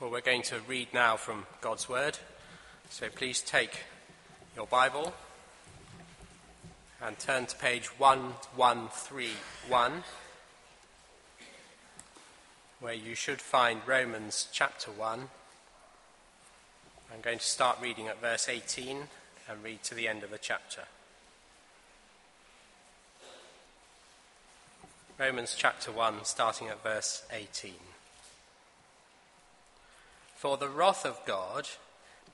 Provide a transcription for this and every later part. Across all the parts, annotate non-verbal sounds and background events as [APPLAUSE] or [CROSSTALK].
Well, we're going to read now from God's Word. So please take your Bible and turn to page 1131, where you should find Romans chapter 1. I'm going to start reading at verse 18 and read to the end of the chapter. Romans chapter 1, starting at verse 18. For the wrath of God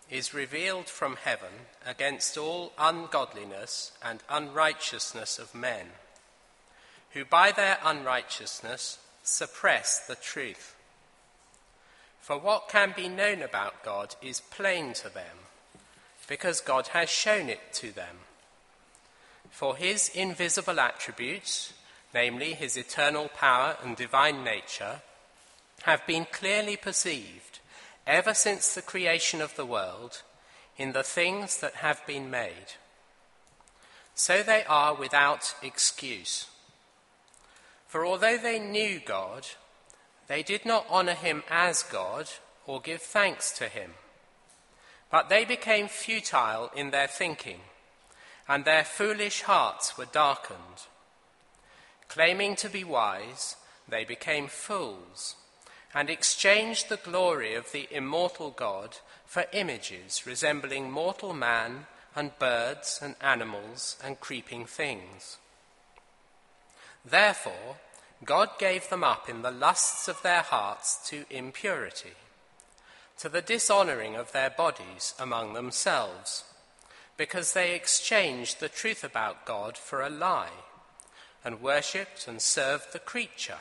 is revealed from heaven against all ungodliness and unrighteousness of men, who by their unrighteousness suppress the truth. For what can be known about God is plain to them, because God has shown it to them. For his invisible attributes, namely his eternal power and divine nature, have been clearly perceived ever since the creation of the world in the things that have been made. So they are without excuse. For although they knew God, they did not honor him as God or give thanks to him. But they became futile in their thinking, and their foolish hearts were darkened. Claiming to be wise, they became fools and exchanged the glory of the immortal God for images resembling mortal man and birds and animals and creeping things. Therefore, God gave them up in the lusts of their hearts to impurity, to the dishonoring of their bodies among themselves, because they exchanged the truth about God for a lie, and worshipped and served the creature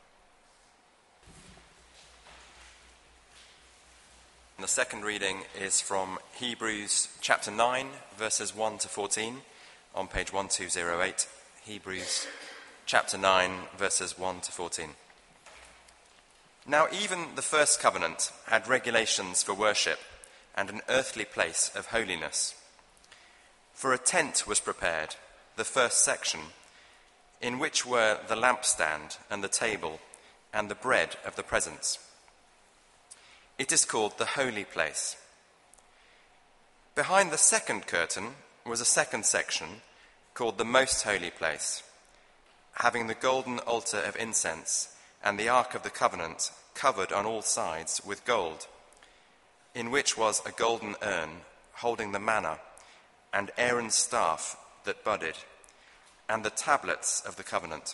The second reading is from Hebrews chapter 9, verses 1 to 14, on page 1208. Hebrews chapter 9, verses 1 to 14. Now, even the first covenant had regulations for worship and an earthly place of holiness. For a tent was prepared, the first section, in which were the lampstand and the table and the bread of the presence. It is called the holy place. Behind the second curtain was a second section called the most holy place, having the golden altar of incense and the ark of the covenant covered on all sides with gold, in which was a golden urn holding the manna and Aaron's staff that budded, and the tablets of the covenant.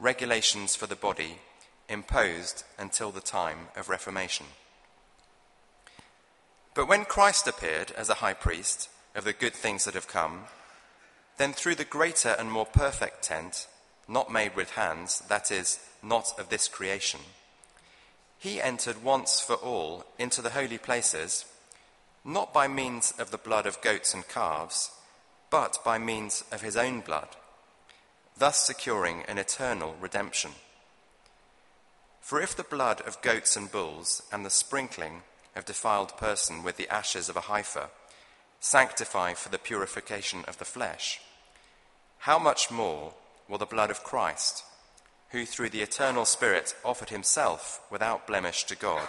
regulations for the body imposed until the time of Reformation. But when Christ appeared as a high priest of the good things that have come, then through the greater and more perfect tent, not made with hands, that is, not of this creation, he entered once for all into the holy places, not by means of the blood of goats and calves, but by means of his own blood, thus securing an eternal redemption. For if the blood of goats and bulls and the sprinkling of defiled person with the ashes of a heifer sanctify for the purification of the flesh, how much more will the blood of Christ, who through the eternal Spirit offered himself without blemish to God,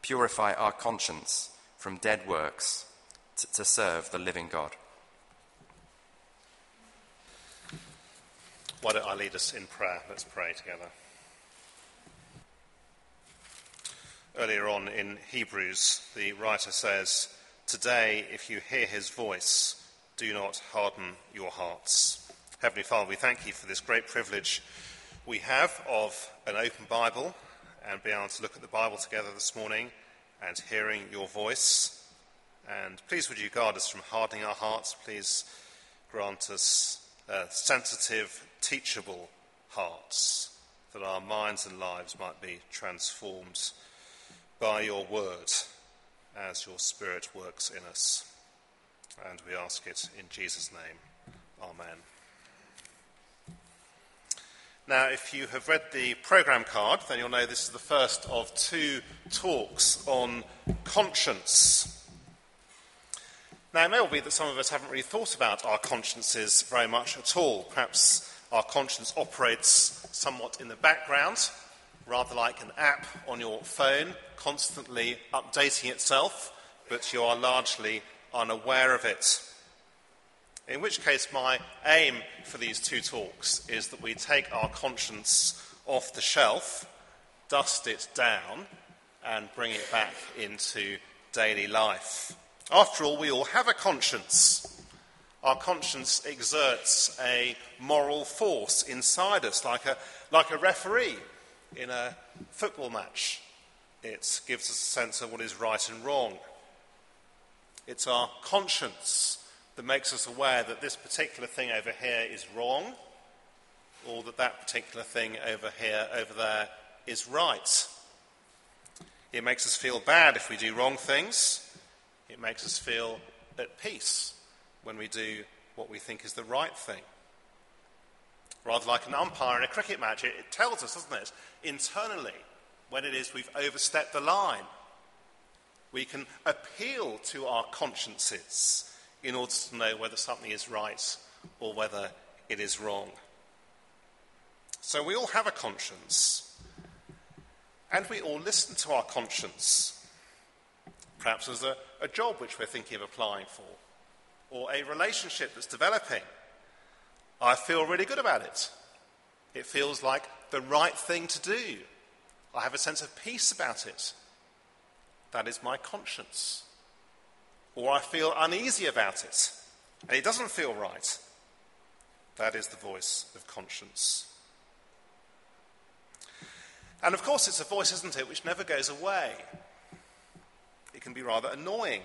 purify our conscience from dead works to, to serve the living God? Why don't I lead us in prayer? Let's pray together. Earlier on in Hebrews, the writer says, Today, if you hear his voice, do not harden your hearts. Heavenly Father, we thank you for this great privilege we have of an open Bible and being able to look at the Bible together this morning and hearing your voice. And please would you guard us from hardening our hearts. Please grant us uh, sensitive, teachable hearts that our minds and lives might be transformed by your word as your Spirit works in us. And we ask it in Jesus' name. Amen. Now, if you have read the programme card, then you'll know this is the first of two talks on conscience. Now, it may well be that some of us haven't really thought about our consciences very much at all. Perhaps our conscience operates somewhat in the background, rather like an app on your phone, constantly updating itself, but you are largely unaware of it. In which case, my aim for these two talks is that we take our conscience off the shelf, dust it down, and bring it back into daily life. After all, we all have a conscience. Our conscience exerts a moral force inside us, like a, like a referee in a football match. It gives us a sense of what is right and wrong. It's our conscience that makes us aware that this particular thing over here is wrong, or that that particular thing over here, over there, is right. It makes us feel bad if we do wrong things. It makes us feel at peace when we do what we think is the right thing. Rather like an umpire in a cricket match, it, it tells us, doesn't it, internally when it is we've overstepped the line. We can appeal to our consciences in order to know whether something is right or whether it is wrong. So we all have a conscience, and we all listen to our conscience. Perhaps there's a, a job which we're thinking of applying for, or a relationship that's developing. I feel really good about it. It feels like the right thing to do. I have a sense of peace about it. That is my conscience. Or I feel uneasy about it, and it doesn't feel right. That is the voice of conscience. And of course, it's a voice, isn't it, which never goes away. It can be rather annoying.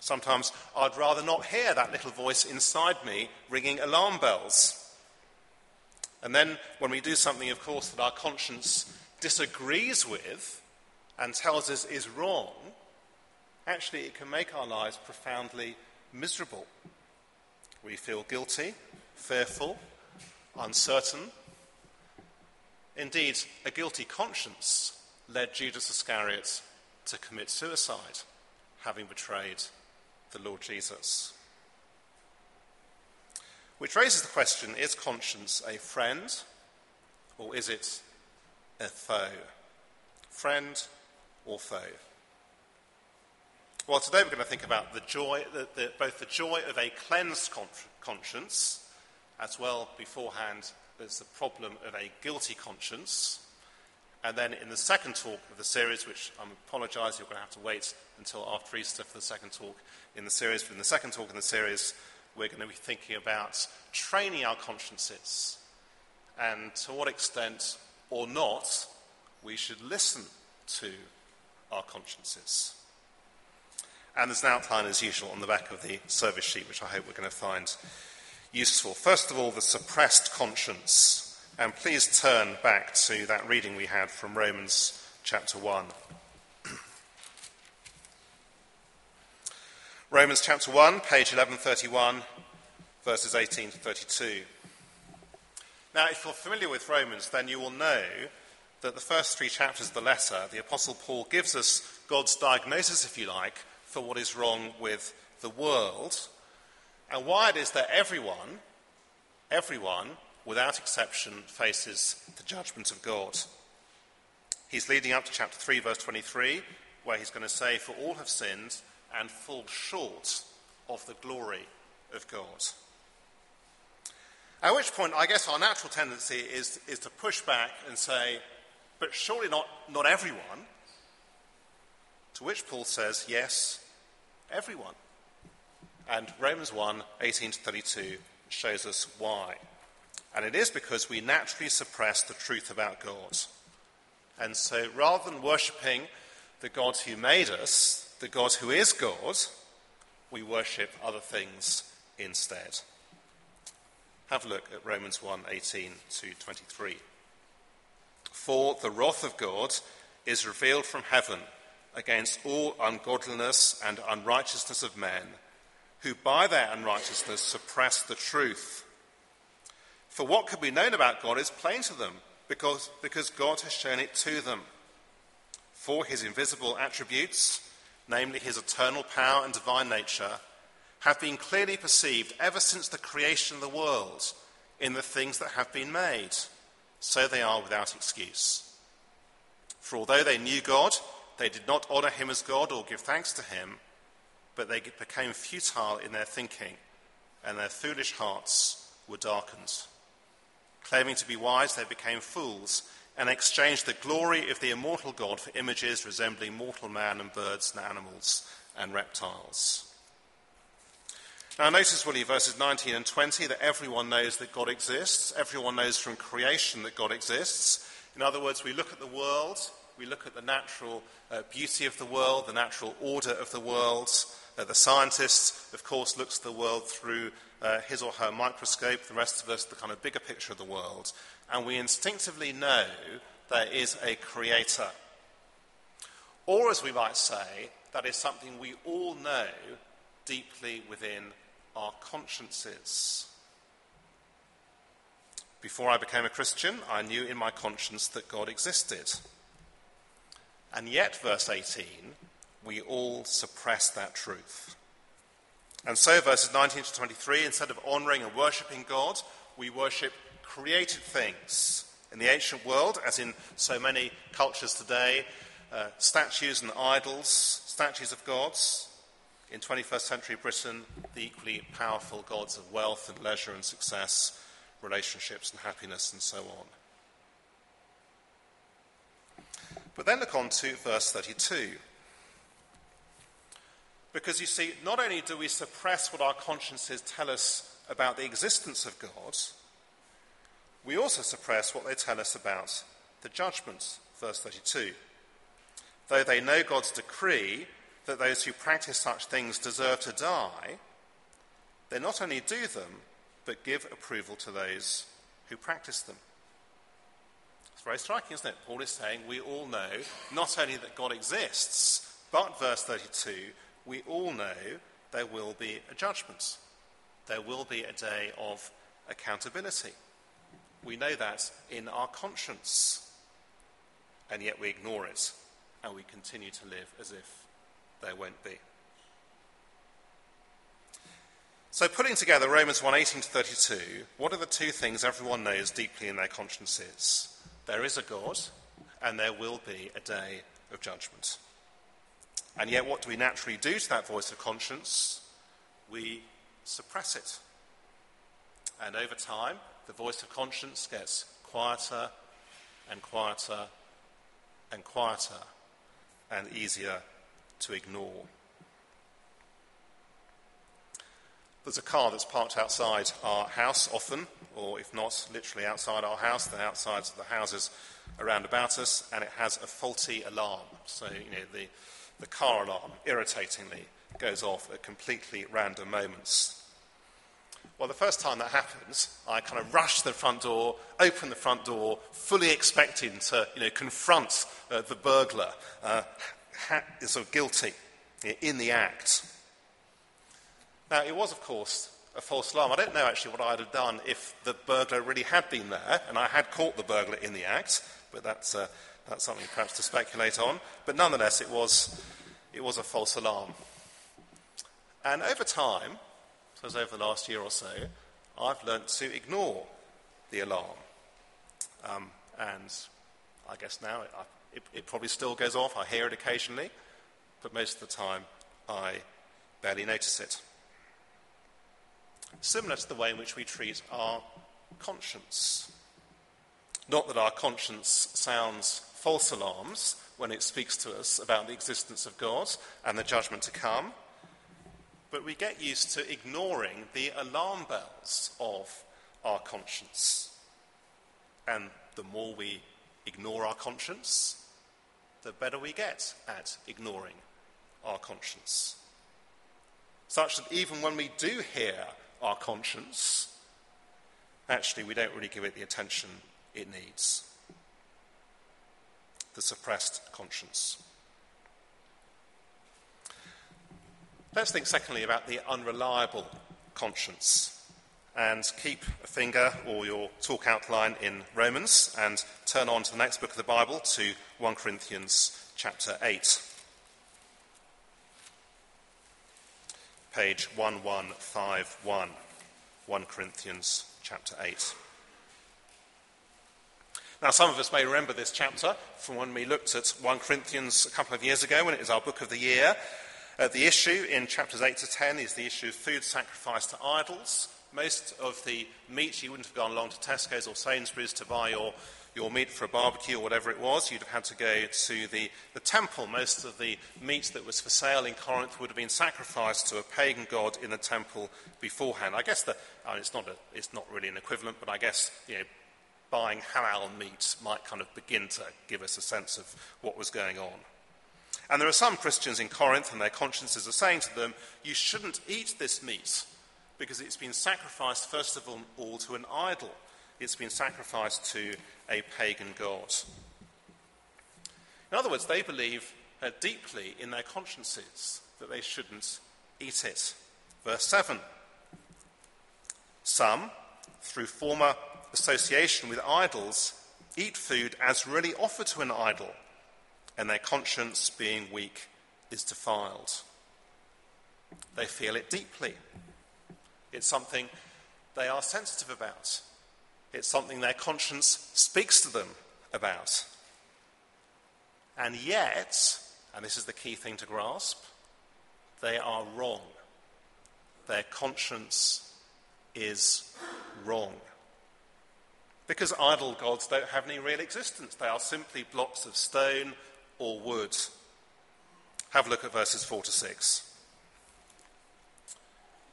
Sometimes I'd rather not hear that little voice inside me ringing alarm bells. And then when we do something, of course, that our conscience disagrees with and tells us is wrong, actually it can make our lives profoundly miserable. We feel guilty, fearful, uncertain. Indeed, a guilty conscience led Judas Iscariot to commit suicide, having betrayed the Lord Jesus. Which raises the question is conscience a friend or is it a foe? Friend or foe? Well, today we're going to think about the joy, the, the, both the joy of a cleansed con- conscience, as well beforehand as the problem of a guilty conscience. And then in the second talk of the series, which I apologise, you're going to have to wait until after Easter for the second talk in the series. But in the second talk in the series, we're going to be thinking about training our consciences and to what extent or not we should listen to our consciences. And there's an outline, as usual, on the back of the service sheet, which I hope we're going to find useful. First of all, the suppressed conscience. And please turn back to that reading we had from Romans chapter 1. [CLEARS THROAT] Romans chapter 1, page 1131, verses 18 to 32. Now, if you're familiar with Romans, then you will know that the first three chapters of the letter, the Apostle Paul gives us God's diagnosis, if you like, for what is wrong with the world and why it is that everyone, everyone, without exception, faces the judgment of God. He's leading up to chapter 3, verse 23, where he's going to say, For all have sinned and fall short of the glory of God. At which point, I guess our natural tendency is, is to push back and say, But surely not, not everyone. To which Paul says, yes, everyone. And Romans 1 18 to 32 shows us why. And it is because we naturally suppress the truth about God. And so rather than worshipping the God who made us, the God who is God, we worship other things instead. Have a look at Romans 1 18 to 23. For the wrath of God is revealed from heaven against all ungodliness and unrighteousness of men, who by their unrighteousness suppress the truth. For what could be known about God is plain to them, because, because God has shown it to them. For his invisible attributes, namely his eternal power and divine nature, have been clearly perceived ever since the creation of the world in the things that have been made. So they are without excuse. For although they knew God, they did not honor him as God or give thanks to him, but they became futile in their thinking, and their foolish hearts were darkened. Claiming to be wise, they became fools and exchanged the glory of the immortal God for images resembling mortal man and birds and animals and reptiles. Now, notice, will you, verses 19 and 20, that everyone knows that God exists. Everyone knows from creation that God exists. In other words, we look at the world we look at the natural uh, beauty of the world, the natural order of the world. Uh, the scientist, of course, looks at the world through uh, his or her microscope, the rest of us, the kind of bigger picture of the world. And we instinctively know there is a creator. Or, as we might say, that is something we all know deeply within our consciences. Before I became a Christian, I knew in my conscience that God existed. And yet, verse 18, we all suppress that truth. And so, verses 19 to 23, instead of honouring and worshipping God, we worship created things. In the ancient world, as in so many cultures today, uh, statues and idols, statues of gods. In 21st century Britain, the equally powerful gods of wealth and leisure and success, relationships and happiness, and so on. But then look on to verse 32. Because you see, not only do we suppress what our consciences tell us about the existence of God, we also suppress what they tell us about the judgments, Verse 32. Though they know God's decree that those who practice such things deserve to die, they not only do them, but give approval to those who practice them. It's very striking, isn't it? Paul is saying we all know not only that God exists, but, verse 32, we all know there will be a judgment. There will be a day of accountability. We know that in our conscience, and yet we ignore it, and we continue to live as if there won't be. So, putting together Romans 1 18 to 32, what are the two things everyone knows deeply in their consciences? There is a God, and there will be a day of judgment. And yet, what do we naturally do to that voice of conscience? We suppress it. And over time, the voice of conscience gets quieter and quieter and quieter and easier to ignore. There's a car that's parked outside our house often, or if not, literally outside our house, the outsides of the houses around about us, and it has a faulty alarm. So, you know, the, the car alarm, irritatingly, goes off at completely random moments. Well, the first time that happens, I kind of rush to the front door, open the front door, fully expecting to you know, confront uh, the burglar, uh, ha- sort of guilty in the act. Now, it was, of course, a false alarm. I don't know actually what I'd have done if the burglar really had been there and I had caught the burglar in the act, but that's, uh, that's something perhaps to speculate on. But nonetheless, it was, it was a false alarm. And over time, so over the last year or so, I've learnt to ignore the alarm. Um, and I guess now it, it, it probably still goes off. I hear it occasionally, but most of the time I barely notice it. Similar to the way in which we treat our conscience. Not that our conscience sounds false alarms when it speaks to us about the existence of God and the judgment to come but we get used to ignoring the alarm bells of our conscience. And the more we ignore our conscience, the better we get at ignoring our conscience. Such that even when we do hear our conscience, actually we don't really give it the attention it needs. The suppressed conscience. Let's think, secondly, about the unreliable conscience. And keep a finger or your talk outline in Romans and turn on to the next book of the Bible to 1 Corinthians chapter 8. Page 1151. 1 Corinthians chapter 8. Now, some of us may remember this chapter from when we looked at 1 Corinthians a couple of years ago when it was our book of the year. Uh, the issue in chapters 8 to 10 is the issue of food sacrificed to idols. Most of the meat, you wouldn't have gone along to Tesco's or Sainsbury's to buy your, your meat for a barbecue or whatever it was. You'd have had to go to the, the temple. Most of the meat that was for sale in Corinth would have been sacrificed to a pagan god in the temple beforehand. I guess the, I mean, it's, not a, it's not really an equivalent, but I guess you know, buying halal meat might kind of begin to give us a sense of what was going on. And there are some Christians in Corinth, and their consciences are saying to them, You shouldn't eat this meat because it's been sacrificed, first of all, to an idol. It's been sacrificed to a pagan god. In other words, they believe uh, deeply in their consciences that they shouldn't eat it. Verse 7 Some, through former association with idols, eat food as really offered to an idol and their conscience, being weak, is defiled. They feel it deeply. It's something they are sensitive about. It's something their conscience speaks to them about. And yet, and this is the key thing to grasp, they are wrong. Their conscience is wrong. Because idol gods don't have any real existence. They are simply blocks of stone or wood. Have a look at verses 4 to 6.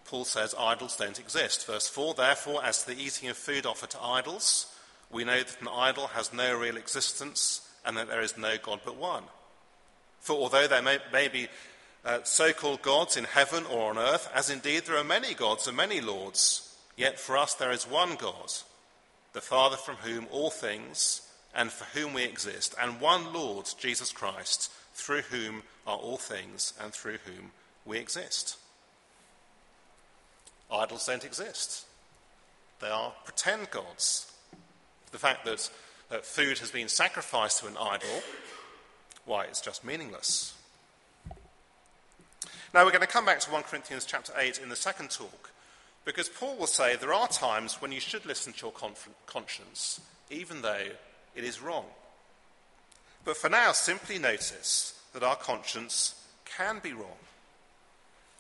Paul says idols don't exist. Verse 4 Therefore, as to the eating of food offered to idols, we know that an idol has no real existence and that there is no God but one. For although there may, may be uh, so called gods in heaven or on earth, as indeed there are many gods and many lords, yet for us there is one God, the Father from whom all things and for whom we exist, and one Lord, Jesus Christ, through whom are all things and through whom we exist. Idols don't exist, they are pretend gods. The fact that, that food has been sacrificed to an idol, why, it's just meaningless. Now we're going to come back to 1 Corinthians chapter 8 in the second talk, because Paul will say there are times when you should listen to your conscience, even though it is wrong. But for now, simply notice that our conscience can be wrong.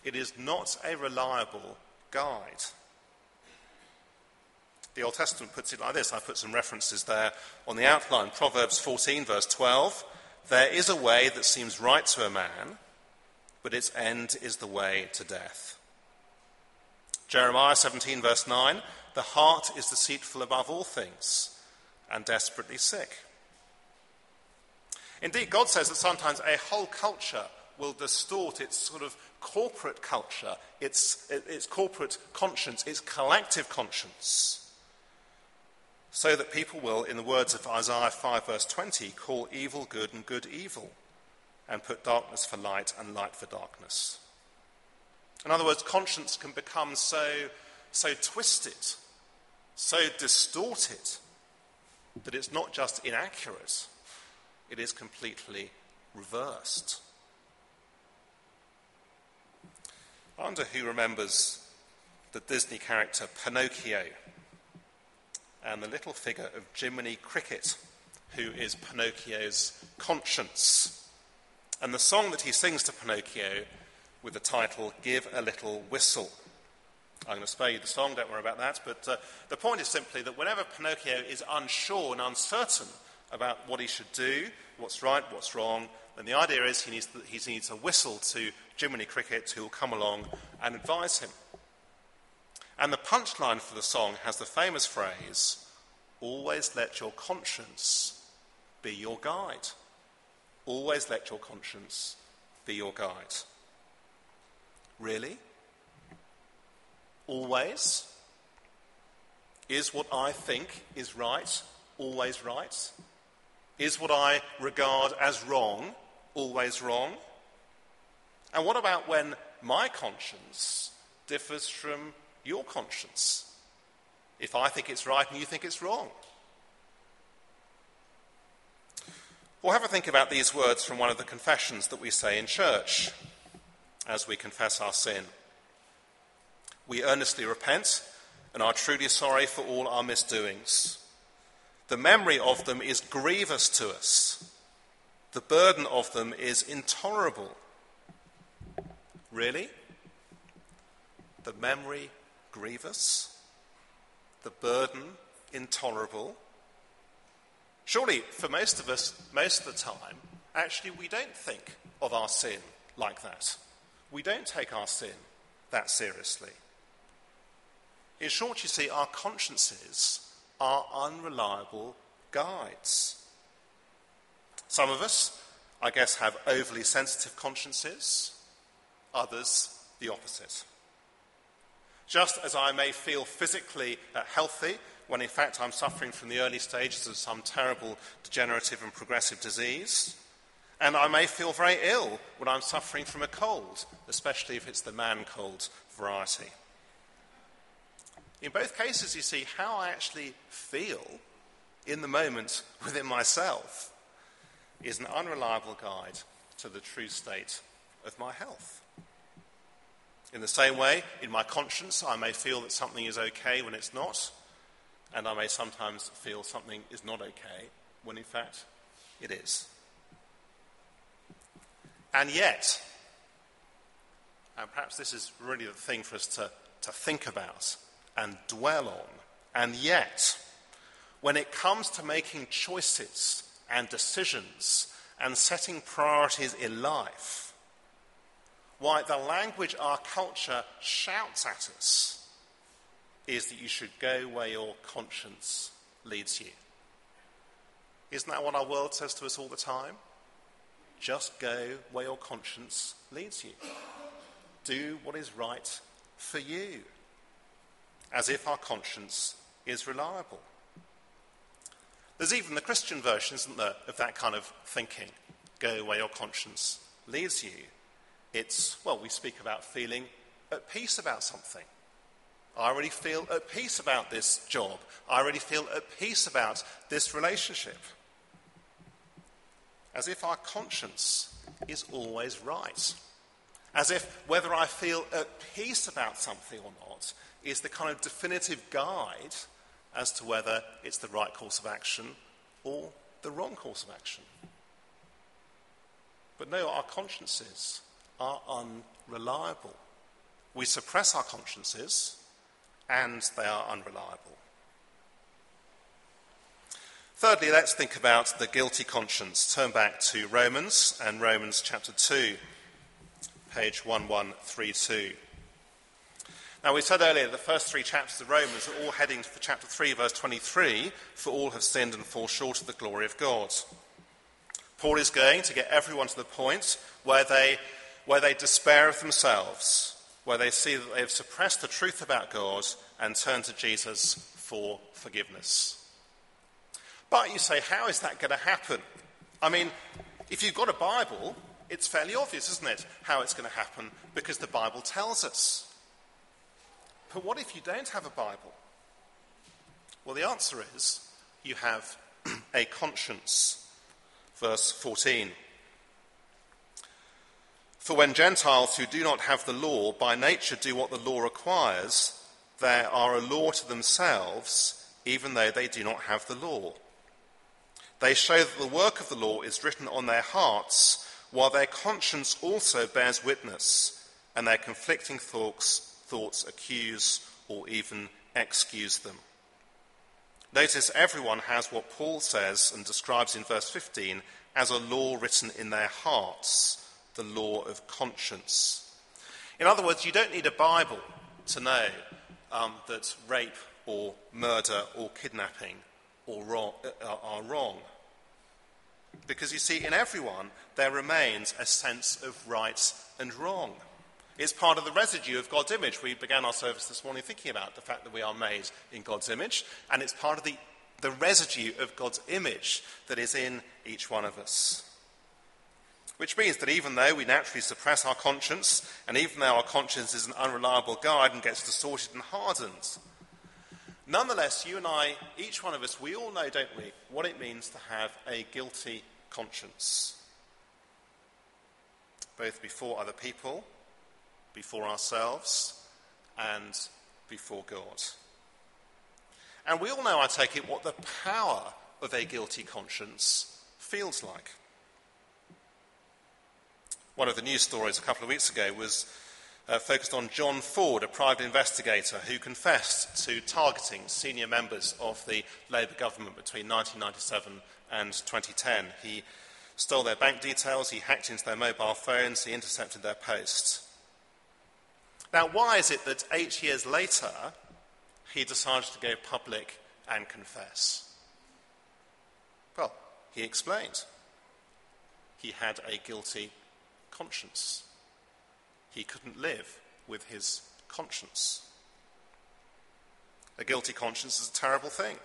It is not a reliable guide. The Old Testament puts it like this. I put some references there on the outline. Proverbs 14, verse 12. There is a way that seems right to a man, but its end is the way to death. Jeremiah 17, verse 9. The heart is deceitful above all things and desperately sick. Indeed, God says that sometimes a whole culture will distort its sort of corporate culture, its, its corporate conscience, its collective conscience, so that people will, in the words of Isaiah 5, verse 20, call evil good and good evil, and put darkness for light and light for darkness. In other words, conscience can become so, so twisted, so distorted, that it's not just inaccurate, it is completely reversed. I wonder who remembers the Disney character Pinocchio and the little figure of Jiminy Cricket, who is Pinocchio's conscience. And the song that he sings to Pinocchio with the title Give a Little Whistle. I'm going to spare you the song, don't worry about that. But uh, the point is simply that whenever Pinocchio is unsure and uncertain about what he should do, what's right, what's wrong, then the idea is he needs, he needs a whistle to Jiminy Cricket who will come along and advise him. And the punchline for the song has the famous phrase always let your conscience be your guide. Always let your conscience be your guide. Really? Always? Is what I think is right always right? Is what I regard as wrong always wrong? And what about when my conscience differs from your conscience? If I think it's right and you think it's wrong? Well, have a think about these words from one of the confessions that we say in church as we confess our sin. We earnestly repent and are truly sorry for all our misdoings. The memory of them is grievous to us. The burden of them is intolerable. Really? The memory grievous? The burden intolerable? Surely, for most of us, most of the time, actually, we don't think of our sin like that. We don't take our sin that seriously. In short, you see, our consciences are unreliable guides. Some of us, I guess, have overly sensitive consciences, others, the opposite. Just as I may feel physically uh, healthy when in fact I'm suffering from the early stages of some terrible degenerative and progressive disease, and I may feel very ill when I'm suffering from a cold, especially if it's the man cold variety. In both cases, you see, how I actually feel in the moment within myself is an unreliable guide to the true state of my health. In the same way, in my conscience, I may feel that something is okay when it's not, and I may sometimes feel something is not okay when in fact it is. And yet, and perhaps this is really the thing for us to, to think about and dwell on. And yet, when it comes to making choices and decisions and setting priorities in life, why the language our culture shouts at us is that you should go where your conscience leads you. Isn't that what our world says to us all the time? Just go where your conscience leads you. Do what is right for you as if our conscience is reliable. There's even the Christian version, isn't there, of that kind of thinking. Go where your conscience leads you. It's, well, we speak about feeling at peace about something. I already feel at peace about this job. I already feel at peace about this relationship. As if our conscience is always right. As if whether I feel at peace about something or not is the kind of definitive guide as to whether it's the right course of action or the wrong course of action. But no, our consciences are unreliable. We suppress our consciences, and they are unreliable. Thirdly, let's think about the guilty conscience. Turn back to Romans and Romans chapter 2, page 1132. Now, we said earlier the first three chapters of Romans are all heading for chapter 3, verse 23 for all have sinned and fall short of the glory of God. Paul is going to get everyone to the point where they, where they despair of themselves, where they see that they have suppressed the truth about God and turn to Jesus for forgiveness. But you say, how is that going to happen? I mean, if you've got a Bible, it's fairly obvious, isn't it, how it's going to happen because the Bible tells us. But what if you don't have a Bible? Well, the answer is you have [CLEARS THROAT] a conscience. Verse 14. For when Gentiles who do not have the law by nature do what the law requires, they are a law to themselves, even though they do not have the law. They show that the work of the law is written on their hearts, while their conscience also bears witness, and their conflicting thoughts, thoughts accuse or even excuse them. Notice everyone has what Paul says and describes in verse 15 as a law written in their hearts, the law of conscience. In other words, you don't need a Bible to know um, that rape or murder or kidnapping or wrong, uh, are wrong. Because you see, in everyone, there remains a sense of right and wrong. It's part of the residue of God's image. We began our service this morning thinking about the fact that we are made in God's image, and it's part of the, the residue of God's image that is in each one of us. Which means that even though we naturally suppress our conscience, and even though our conscience is an unreliable guide and gets distorted and hardened, Nonetheless, you and I, each one of us, we all know, don't we, what it means to have a guilty conscience. Both before other people, before ourselves, and before God. And we all know, I take it, what the power of a guilty conscience feels like. One of the news stories a couple of weeks ago was uh, focused on John Ford, a private investigator who confessed to targeting senior members of the Labour government between 1997 and 2010. He stole their bank details, he hacked into their mobile phones, he intercepted their posts. Now, why is it that eight years later he decided to go public and confess? Well, he explained. He had a guilty conscience he couldn't live with his conscience. A guilty conscience is a terrible thing.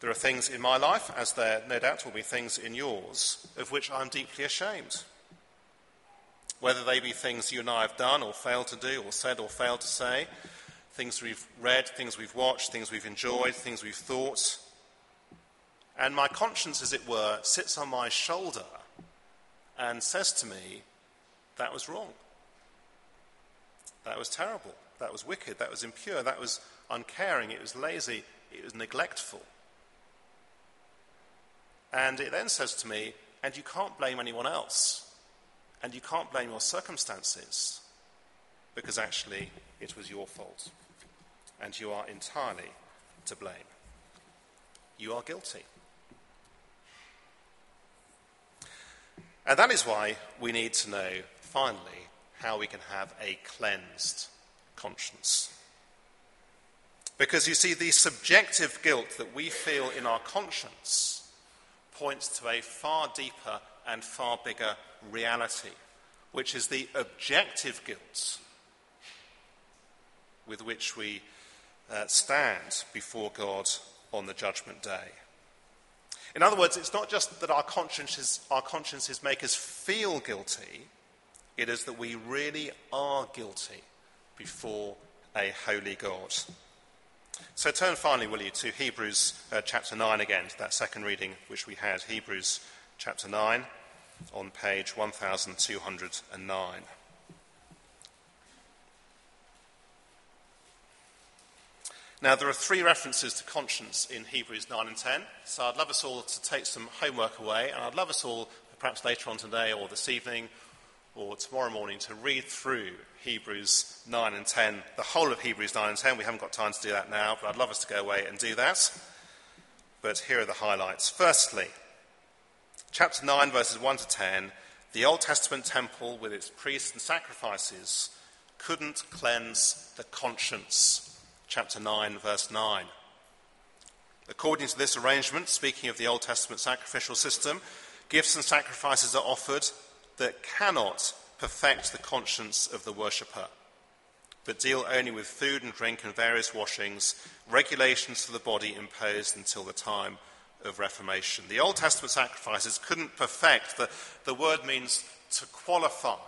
There are things in my life, as there no doubt will be things in yours, of which I'm deeply ashamed. Whether they be things you and I have done or failed to do, or said or failed to say, things we've read, things we've watched, things we've enjoyed, things we've thought. And my conscience, as it were, sits on my shoulder and says to me, that was wrong. That was terrible. That was wicked. That was impure. That was uncaring. It was lazy. It was neglectful. And it then says to me, and you can't blame anyone else. And you can't blame your circumstances because actually it was your fault. And you are entirely to blame. You are guilty. And that is why we need to know finally, how we can have a cleansed conscience. Because you see, the subjective guilt that we feel in our conscience points to a far deeper and far bigger reality, which is the objective guilt with which we uh, stand before God on the judgment day. In other words, it's not just that our consciences, our consciences make us feel guilty, it is that we really are guilty before a holy God. So turn finally, will you, to Hebrews uh, chapter 9 again, to that second reading which we had, Hebrews chapter 9 on page 1209. Now, there are three references to conscience in Hebrews 9 and 10, so I'd love us all to take some homework away, and I'd love us all, perhaps later on today or this evening or tomorrow morning to read through Hebrews 9 and 10, the whole of Hebrews 9 and 10. We haven't got time to do that now, but I'd love us to go away and do that. But here are the highlights. Firstly, chapter 9, verses 1 to 10, the Old Testament temple with its priests and sacrifices couldn't cleanse the conscience. Chapter 9, verse 9. According to this arrangement, speaking of the Old Testament sacrificial system, gifts and sacrifices are offered that cannot perfect the conscience of the worshipper, but deal only with food and drink and various washings, regulations for the body imposed until the time of Reformation. The Old Testament sacrifices couldn't perfect, the, the word means to qualify,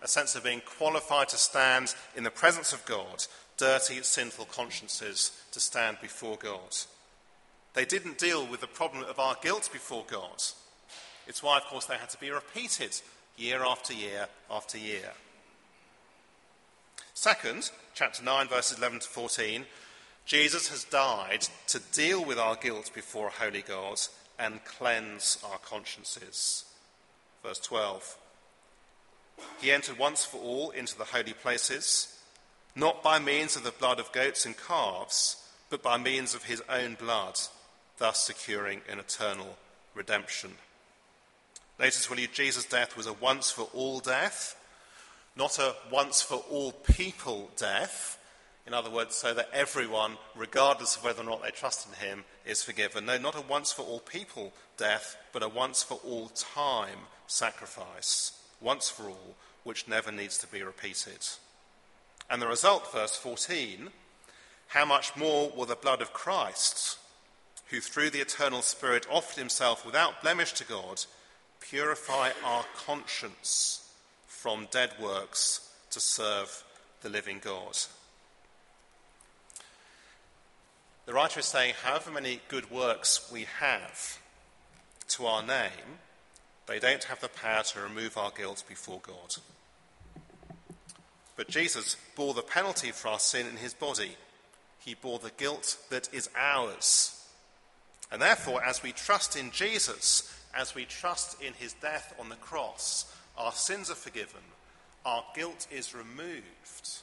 a sense of being qualified to stand in the presence of God, dirty, sinful consciences to stand before God. They didn't deal with the problem of our guilt before God. It's why, of course, they had to be repeated year after year after year. Second, chapter 9, verses 11 to 14, Jesus has died to deal with our guilt before a holy God and cleanse our consciences. Verse 12. He entered once for all into the holy places, not by means of the blood of goats and calves, but by means of his own blood, thus securing an eternal redemption. Notice, will you, Jesus' death was a once for all death, not a once for all people death. In other words, so that everyone, regardless of whether or not they trust in him, is forgiven. No, not a once for all people death, but a once for all time sacrifice. Once for all, which never needs to be repeated. And the result, verse 14 how much more will the blood of Christ, who through the eternal Spirit offered himself without blemish to God, purify our conscience from dead works to serve the living God. The writer is saying, however many good works we have to our name, they don't have the power to remove our guilt before God. But Jesus bore the penalty for our sin in his body. He bore the guilt that is ours. And therefore, as we trust in Jesus, as we trust in his death on the cross, our sins are forgiven, our guilt is removed,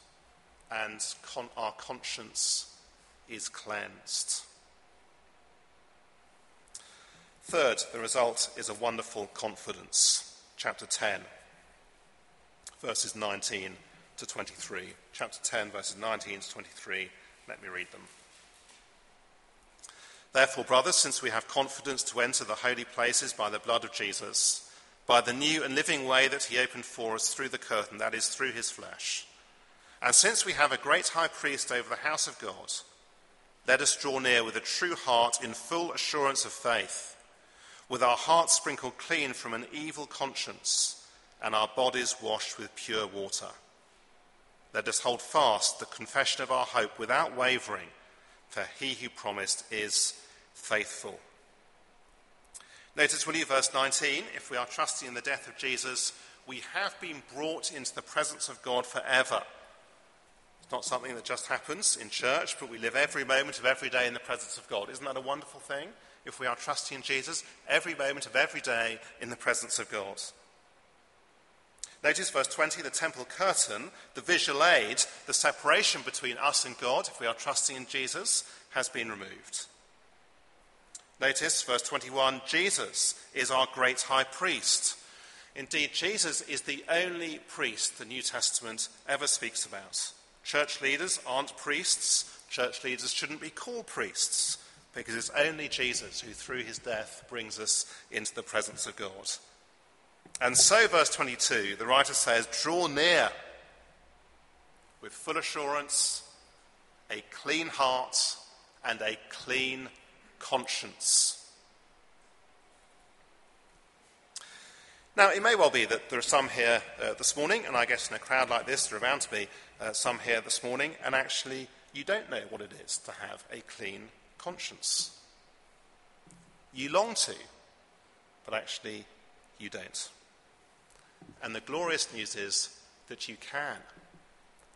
and con- our conscience is cleansed. Third, the result is a wonderful confidence. Chapter 10, verses 19 to 23. Chapter 10, verses 19 to 23. Let me read them. Therefore, brothers, since we have confidence to enter the holy places by the blood of Jesus, by the new and living way that he opened for us through the curtain, that is, through his flesh, and since we have a great high priest over the house of God, let us draw near with a true heart in full assurance of faith, with our hearts sprinkled clean from an evil conscience and our bodies washed with pure water. Let us hold fast the confession of our hope without wavering for he who promised is faithful. Notice, will you, verse 19, if we are trusting in the death of Jesus, we have been brought into the presence of God forever. It's not something that just happens in church, but we live every moment of every day in the presence of God. Isn't that a wonderful thing? If we are trusting in Jesus, every moment of every day in the presence of God. Notice verse 20 the temple curtain, the visual aid, the separation between us and God, if we are trusting in Jesus, has been removed. Notice verse 21 Jesus is our great high priest. Indeed, Jesus is the only priest the New Testament ever speaks about. Church leaders aren't priests. Church leaders shouldn't be called priests because it's only Jesus who, through his death, brings us into the presence of God. And so, verse 22, the writer says, Draw near with full assurance, a clean heart, and a clean conscience. Now, it may well be that there are some here uh, this morning, and I guess in a crowd like this, there are bound to be uh, some here this morning, and actually you don't know what it is to have a clean conscience. You long to, but actually you don't. And the glorious news is that you can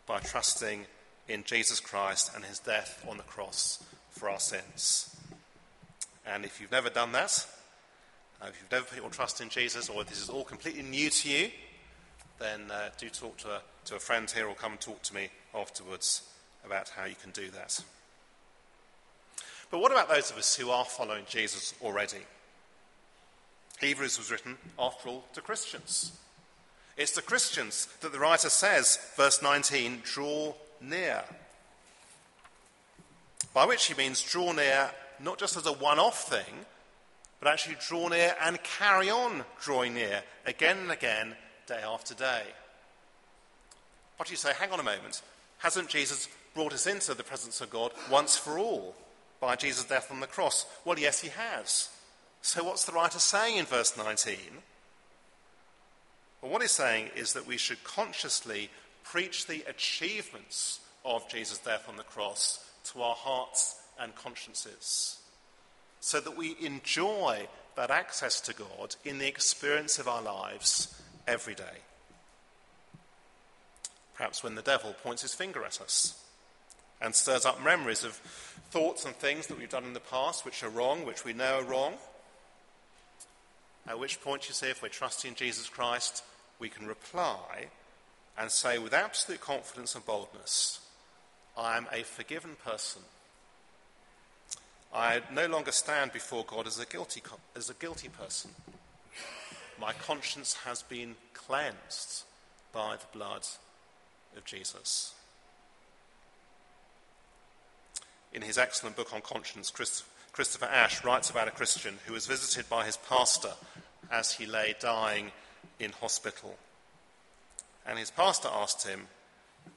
by trusting in Jesus Christ and his death on the cross for our sins. And if you've never done that, uh, if you've never put your trust in Jesus, or if this is all completely new to you, then uh, do talk to a, to a friend here or come and talk to me afterwards about how you can do that. But what about those of us who are following Jesus already? Hebrews was written, after all, to Christians. It's the Christians that the writer says, verse 19, draw near. By which he means draw near not just as a one off thing, but actually draw near and carry on drawing near again and again, day after day. But you say, hang on a moment, hasn't Jesus brought us into the presence of God once for all by Jesus' death on the cross? Well, yes, he has. So what's the writer saying in verse 19? Well, what he's saying is that we should consciously preach the achievements of Jesus' death on the cross to our hearts and consciences so that we enjoy that access to God in the experience of our lives every day. Perhaps when the devil points his finger at us and stirs up memories of thoughts and things that we've done in the past which are wrong, which we know are wrong. At which point, you see, if we're trusting in Jesus Christ, we can reply and say with absolute confidence and boldness, I am a forgiven person. I no longer stand before God as a guilty, as a guilty person. My conscience has been cleansed by the blood of Jesus. In his excellent book on conscience, Christopher Ash writes about a Christian who was visited by his pastor as he lay dying in hospital. And his pastor asked him,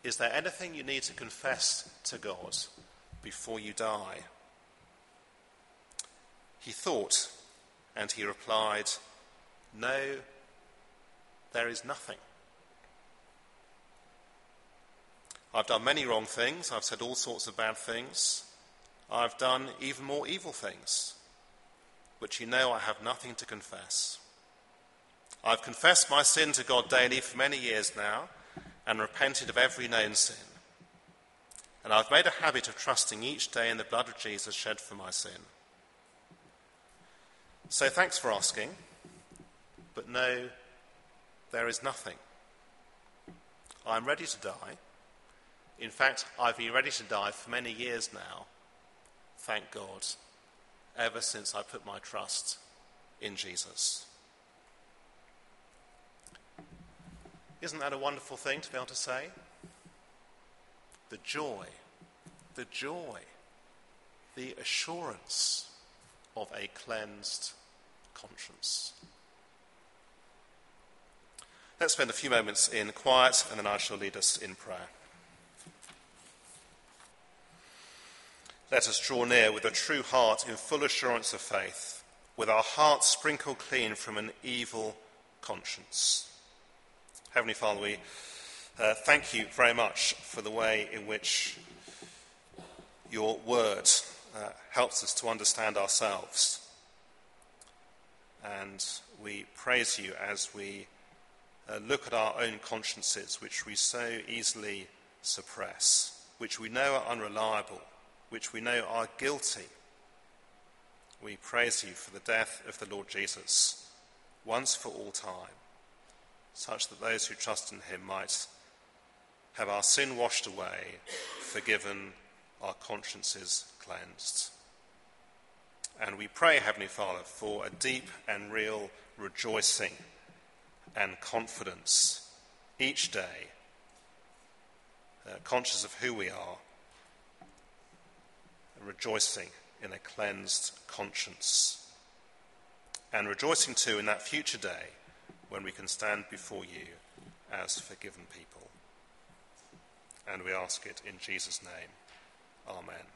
Is there anything you need to confess to God before you die? He thought, and he replied, No, there is nothing. I've done many wrong things. I've said all sorts of bad things. I've done even more evil things. But you know I have nothing to confess. I've confessed my sin to God daily for many years now and repented of every known sin. And I've made a habit of trusting each day in the blood of Jesus shed for my sin. So thanks for asking, but no, there is nothing. I'm ready to die. In fact, I've been ready to die for many years now, thank God, ever since I put my trust in Jesus. Isn't that a wonderful thing to be able to say? The joy, the joy, the assurance of a cleansed conscience. Let's spend a few moments in quiet and then I shall lead us in prayer. Let us draw near with a true heart in full assurance of faith, with our hearts sprinkled clean from an evil conscience. Heavenly Father, we uh, thank you very much for the way in which your word uh, helps us to understand ourselves. And we praise you as we uh, look at our own consciences, which we so easily suppress, which we know are unreliable which we know are guilty. We praise you for the death of the Lord Jesus, once for all time, such that those who trust in him might have our sin washed away, forgiven, our consciences cleansed. And we pray, Heavenly Father, for a deep and real rejoicing and confidence each day, uh, conscious of who we are rejoicing in a cleansed conscience. And rejoicing too in that future day when we can stand before you as forgiven people. And we ask it in Jesus' name. Amen.